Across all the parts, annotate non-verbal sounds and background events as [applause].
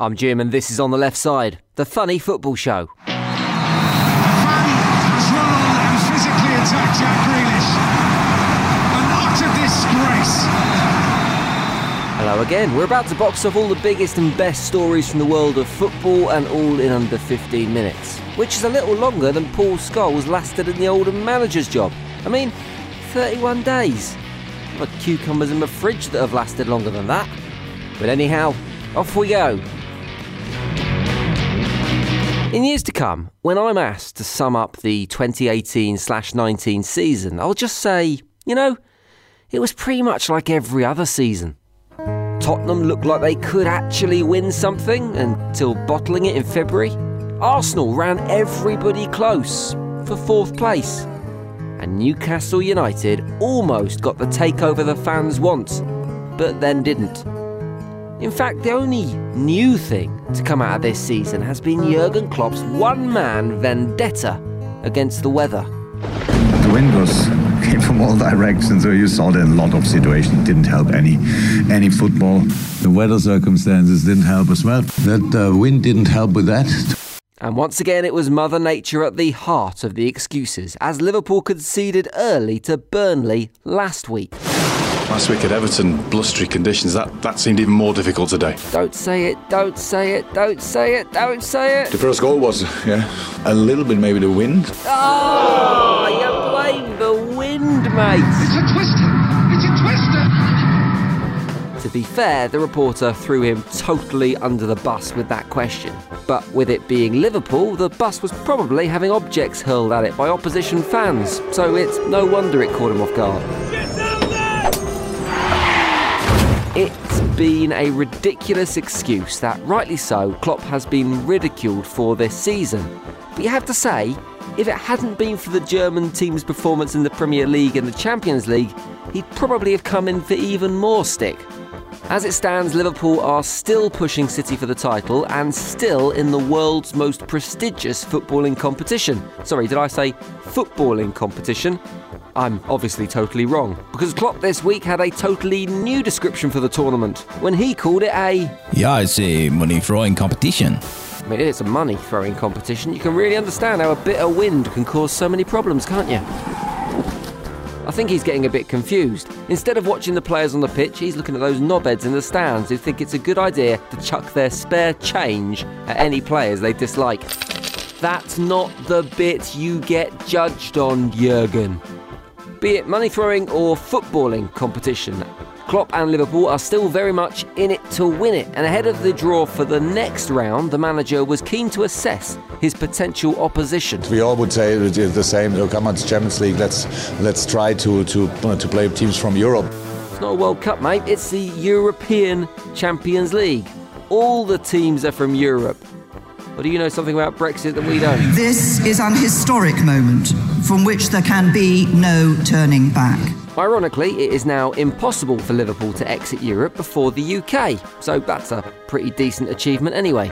I'm Jim, and this is On the Left Side, the funny football show. Run and physically Jack Grealish. An utter disgrace. Hello again. We're about to box off all the biggest and best stories from the world of football and all in under 15 minutes, which is a little longer than Paul Scholes lasted in the Oldham manager's job. I mean, 31 days. I've got cucumbers in my fridge that have lasted longer than that. But anyhow, off we go. In years to come, when I'm asked to sum up the 2018 19 season, I'll just say, you know, it was pretty much like every other season. Tottenham looked like they could actually win something until bottling it in February. Arsenal ran everybody close for fourth place. And Newcastle United almost got the takeover the fans want, but then didn't. In fact, the only new thing to come out of this season has been Jurgen Klopp's one man vendetta against the weather. The wind was [laughs] came from all directions, so you saw that a lot of situations didn't help any any football. The weather circumstances didn't help as well. That uh, wind didn't help with that. And once again, it was Mother Nature at the heart of the excuses, as Liverpool conceded early to Burnley last week. Last week at Everton, blustery conditions, that, that seemed even more difficult today. Don't say it, don't say it, don't say it, don't say it. The first goal was, yeah, a little bit maybe the wind. Oh, you blame the wind, mate. It's a twister. It's a twister. To be fair, the reporter threw him totally under the bus with that question. But with it being Liverpool, the bus was probably having objects hurled at it by opposition fans, so it's no wonder it caught him off guard. It's been a ridiculous excuse that, rightly so, Klopp has been ridiculed for this season. But you have to say, if it hadn't been for the German team's performance in the Premier League and the Champions League, he'd probably have come in for even more stick. As it stands, Liverpool are still pushing City for the title and still in the world's most prestigious footballing competition. Sorry, did I say footballing competition? I'm obviously totally wrong, because Klopp this week had a totally new description for the tournament when he called it a. Yeah, it's a money throwing competition. I mean, it's a money throwing competition. You can really understand how a bit of wind can cause so many problems, can't you? I think he's getting a bit confused. Instead of watching the players on the pitch, he's looking at those knobheads in the stands who think it's a good idea to chuck their spare change at any players they dislike. That's not the bit you get judged on, Jurgen. Be it money throwing or footballing competition, Klopp and Liverpool are still very much in it to win it. And ahead of the draw for the next round, the manager was keen to assess his potential opposition. We all would say it is the same. Oh, come on, it's Champions League. Let's let's try to to to play teams from Europe. It's not a World Cup, mate. It's the European Champions League. All the teams are from Europe. Or do you know something about Brexit that we don't? This is an historic moment from which there can be no turning back. Ironically, it is now impossible for Liverpool to exit Europe before the UK, so that's a pretty decent achievement anyway.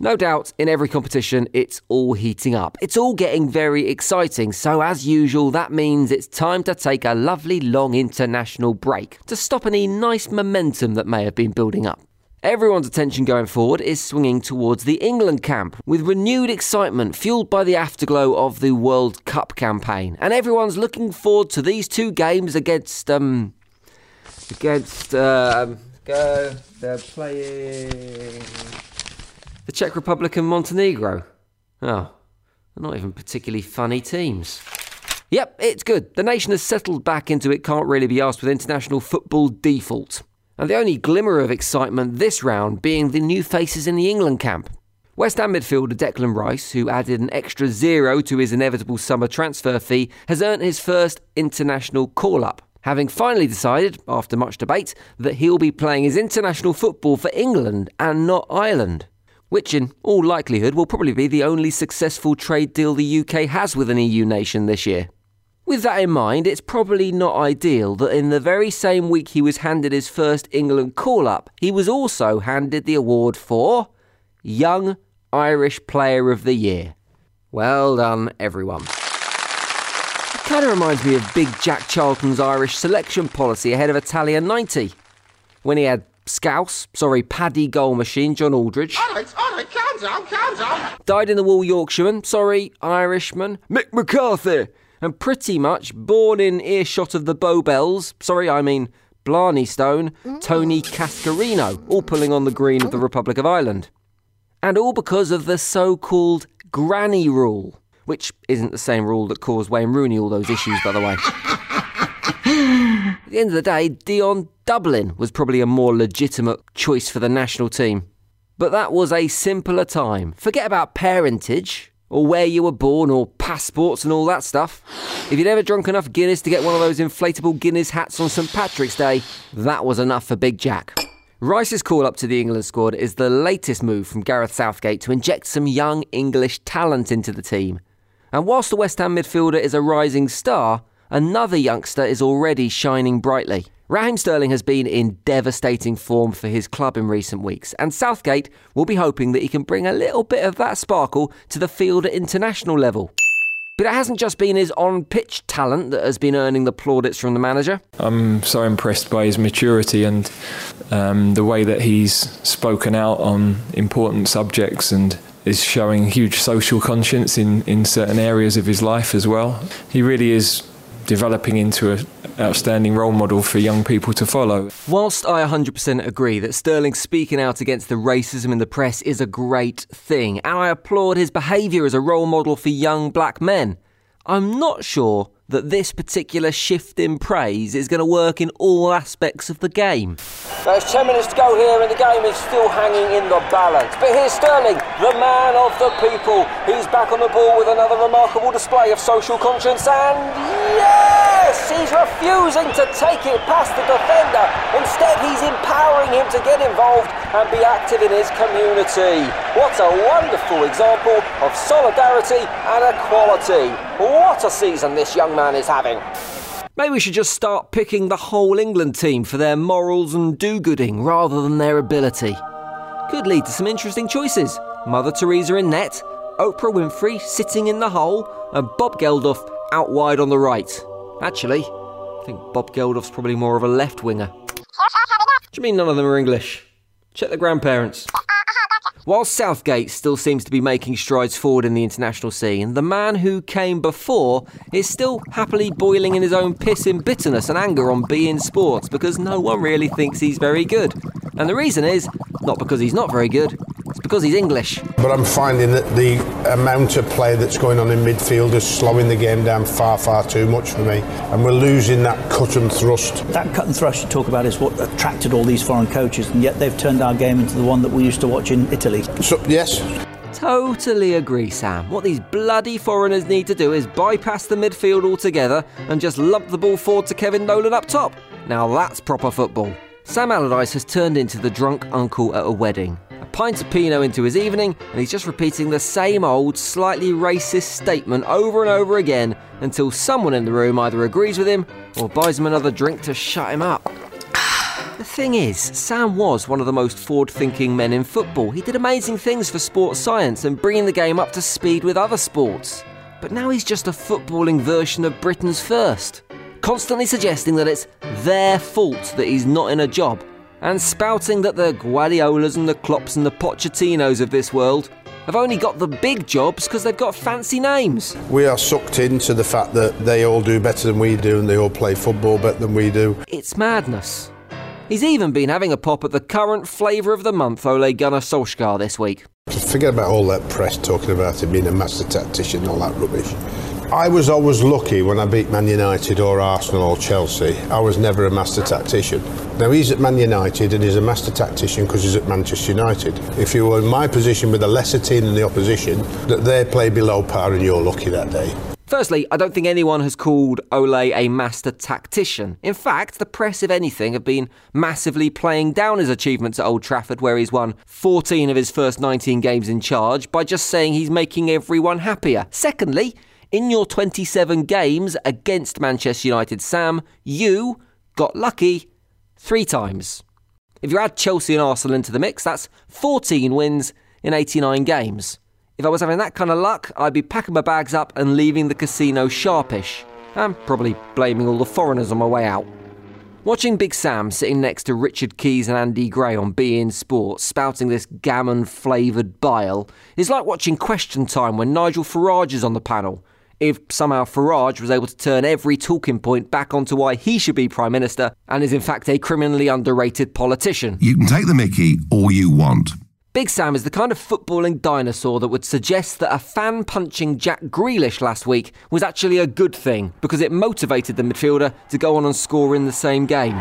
No doubt, in every competition, it's all heating up. It's all getting very exciting, so as usual, that means it's time to take a lovely long international break to stop any nice momentum that may have been building up. Everyone's attention going forward is swinging towards the England camp with renewed excitement fueled by the afterglow of the World Cup campaign. And everyone's looking forward to these two games against um against uh, go they're playing the Czech Republic and Montenegro. Oh, they're not even particularly funny teams. Yep, it's good. The nation has settled back into it can't really be asked with international football default and the only glimmer of excitement this round being the new faces in the England camp. West Ham midfielder Declan Rice, who added an extra zero to his inevitable summer transfer fee, has earned his first international call up, having finally decided, after much debate, that he'll be playing his international football for England and not Ireland. Which, in all likelihood, will probably be the only successful trade deal the UK has with an EU nation this year. With that in mind, it's probably not ideal that in the very same week he was handed his first England call up, he was also handed the award for Young Irish Player of the Year. Well done, everyone. It kind of reminds me of Big Jack Charlton's Irish selection policy ahead of Italia 90, when he had Scouse, sorry, Paddy Goal Machine, John Aldridge. All right, all right, calm down, calm down. Dyed in the Wool Yorkshireman, sorry, Irishman, Mick McCarthy. And pretty much born in earshot of the Bowbells, sorry, I mean Blarney Stone, Tony Cascarino, all pulling on the green of the Republic of Ireland. And all because of the so called granny rule, which isn't the same rule that caused Wayne Rooney all those issues, by the way. At the end of the day, Dion Dublin was probably a more legitimate choice for the national team. But that was a simpler time. Forget about parentage, or where you were born, or passports and all that stuff. If you'd ever drunk enough Guinness to get one of those inflatable Guinness hats on St Patrick's Day, that was enough for Big Jack. Rice's call up to the England squad is the latest move from Gareth Southgate to inject some young English talent into the team. And whilst the West Ham midfielder is a rising star, another youngster is already shining brightly. Raheem Sterling has been in devastating form for his club in recent weeks, and Southgate will be hoping that he can bring a little bit of that sparkle to the field at international level. But it hasn't just been his on pitch talent that has been earning the plaudits from the manager. I'm so impressed by his maturity and um, the way that he's spoken out on important subjects and is showing huge social conscience in, in certain areas of his life as well. He really is developing into an outstanding role model for young people to follow. Whilst I 100% agree that Sterling speaking out against the racism in the press is a great thing, and I applaud his behaviour as a role model for young black men, I'm not sure that this particular shift in praise is going to work in all aspects of the game. There's 10 minutes to go here, and the game is still hanging in the balance. But here's Sterling, the man of the people. He's back on the ball with another remarkable display of social conscience, and yes, he's refusing to take it past the defender. Instead, he's empowering him to get involved and be active in his community. What a wonderful example of solidarity and equality. What a season this young man is having. Maybe we should just start picking the whole England team for their morals and do gooding rather than their ability. Could lead to some interesting choices. Mother Teresa in net, Oprah Winfrey sitting in the hole, and Bob Geldof out wide on the right. Actually, I think Bob Geldof's probably more of a left winger. Do you mean none of them are English? Check the grandparents. While Southgate still seems to be making strides forward in the international scene, the man who came before is still happily boiling in his own piss in bitterness and anger on beIN Sports because no one really thinks he's very good. And the reason is not because he's not very good, because he's English. But I'm finding that the amount of play that's going on in midfield is slowing the game down far, far too much for me. And we're losing that cut and thrust. That cut and thrust you talk about is what attracted all these foreign coaches, and yet they've turned our game into the one that we used to watch in Italy. So, yes. Totally agree, Sam. What these bloody foreigners need to do is bypass the midfield altogether and just lump the ball forward to Kevin Nolan up top. Now that's proper football. Sam Allardyce has turned into the drunk uncle at a wedding. A pint of Pinot into his evening, and he's just repeating the same old, slightly racist statement over and over again until someone in the room either agrees with him or buys him another drink to shut him up. The thing is, Sam was one of the most forward thinking men in football. He did amazing things for sports science and bringing the game up to speed with other sports. But now he's just a footballing version of Britain's first, constantly suggesting that it's their fault that he's not in a job, and spouting that the Guardiolas and the Klopps and the Pochettinos of this world have only got the big jobs because they've got fancy names. We are sucked into the fact that they all do better than we do and they all play football better than we do. It's madness. He's even been having a pop at the current flavour of the month, Ole Gunnar Solskjaer, this week. Forget about all that press talking about him being a master tactician and all that rubbish. I was always lucky when I beat Man United or Arsenal or Chelsea. I was never a master tactician. Now he's at Man United and he's a master tactician because he's at Manchester United. If you were in my position with a lesser team than the opposition, that they play below par and you're lucky that day. Firstly, I don't think anyone has called Ole a master tactician. In fact, the press, if anything, have been massively playing down his achievements at Old Trafford, where he's won 14 of his first 19 games in charge, by just saying he's making everyone happier. Secondly, in your 27 games against Manchester United, Sam, you got lucky three times. If you add Chelsea and Arsenal into the mix, that's 14 wins in 89 games. If I was having that kind of luck, I'd be packing my bags up and leaving the casino sharpish, and probably blaming all the foreigners on my way out. Watching Big Sam sitting next to Richard Keys and Andy Gray on beIN Sports spouting this gammon flavoured bile is like watching Question Time when Nigel Farage is on the panel. If somehow Farage was able to turn every talking point back onto why he should be Prime Minister and is in fact a criminally underrated politician. You can take the mickey all you want. Big Sam is the kind of footballing dinosaur that would suggest that a fan punching Jack Grealish last week was actually a good thing because it motivated the midfielder to go on and score in the same game.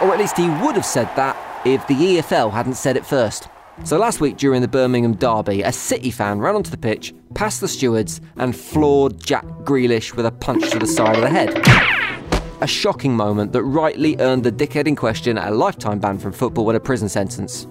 Or at least he would have said that if the EFL hadn't said it first. So last week during the Birmingham derby, a City fan ran onto the pitch, past the stewards, and floored Jack Grealish with a punch to the side of the head. A shocking moment that rightly earned the dickhead in question a lifetime ban from football and a prison sentence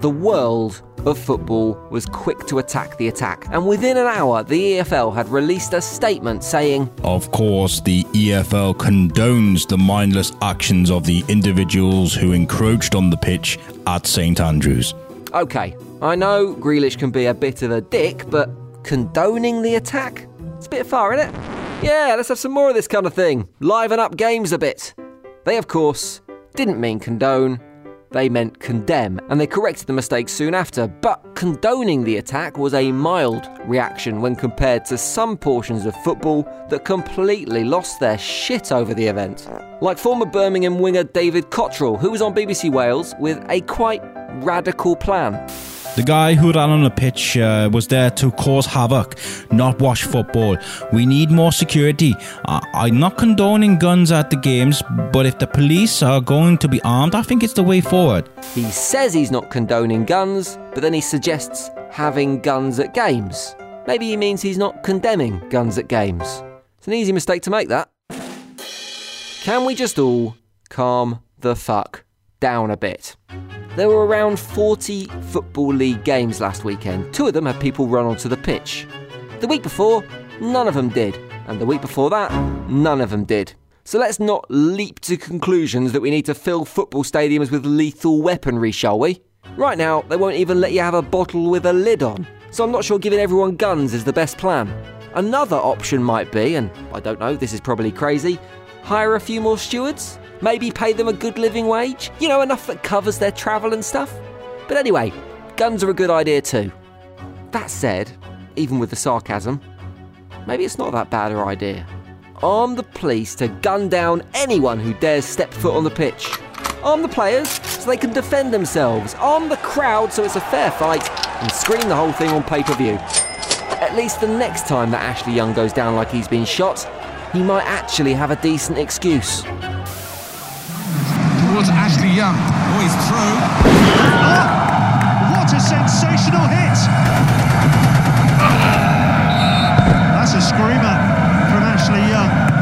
the world of football was quick to attack the attack, and within an hour, the EFL had released a statement saying, Of course, the EFL condones the mindless actions of the individuals who encroached on the pitch at St Andrews. Okay, I know Grealish can be a bit of a dick, but condoning the attack? It's a bit far, isn't it? Yeah, let's have some more of this kind of thing. Liven up games a bit. They, of course, didn't mean condone, they meant condemn, and they corrected the mistake soon after. But condoning the attack was a mild reaction when compared to some portions of football that completely lost their shit over the event. Like former Birmingham winger David Cotterill, who was on BBC Wales with a quite radical plan. The guy who ran on the pitch uh, was there to cause havoc, not watch football. We need more security. I- I'm not condoning guns at the games, but if the police are going to be armed, I think it's the way forward. He says he's not condoning guns, but then he suggests having guns at games. Maybe he means he's not condemning guns at games. It's an easy mistake to make, that. Can we just all calm the fuck down a bit? There were around 40 Football League games last weekend. Two of them had people run onto the pitch. The week before, none of them did. And the week before that, none of them did. So let's not leap to conclusions that we need to fill football stadiums with lethal weaponry, shall we? Right now, they won't even let you have a bottle with a lid on. So I'm not sure giving everyone guns is the best plan. Another option might be, and I don't know, this is probably crazy, hire a few more stewards? Maybe pay them a good living wage? You know, enough that covers their travel and stuff? But anyway, guns are a good idea too. That said, even with the sarcasm, maybe it's not that bad an idea. Arm the police to gun down anyone who dares step foot on the pitch. Arm the players so they can defend themselves. Arm the crowd so it's a fair fight. And screen the whole thing on pay per view. At least the next time that Ashley Young goes down like he's been shot, he might actually have a decent excuse towards Ashley Young. Oh, he's through. What a sensational hit! That's a screamer from Ashley Young.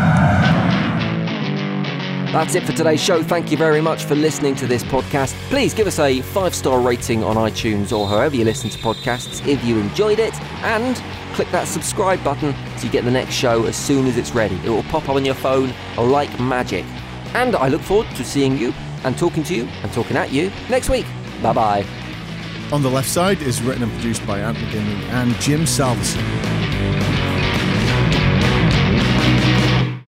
That's it for today's show. Thank you very much for listening to this podcast. Please give us a five star rating on iTunes or however you listen to podcasts if you enjoyed it. And click that subscribe button so you get the next show as soon as it's ready. It will pop up on your phone like magic. And I look forward to seeing you and talking to you and talking at you next week. Bye bye. On the Left Side is written and produced by Ant McGinley and Jim Salverson.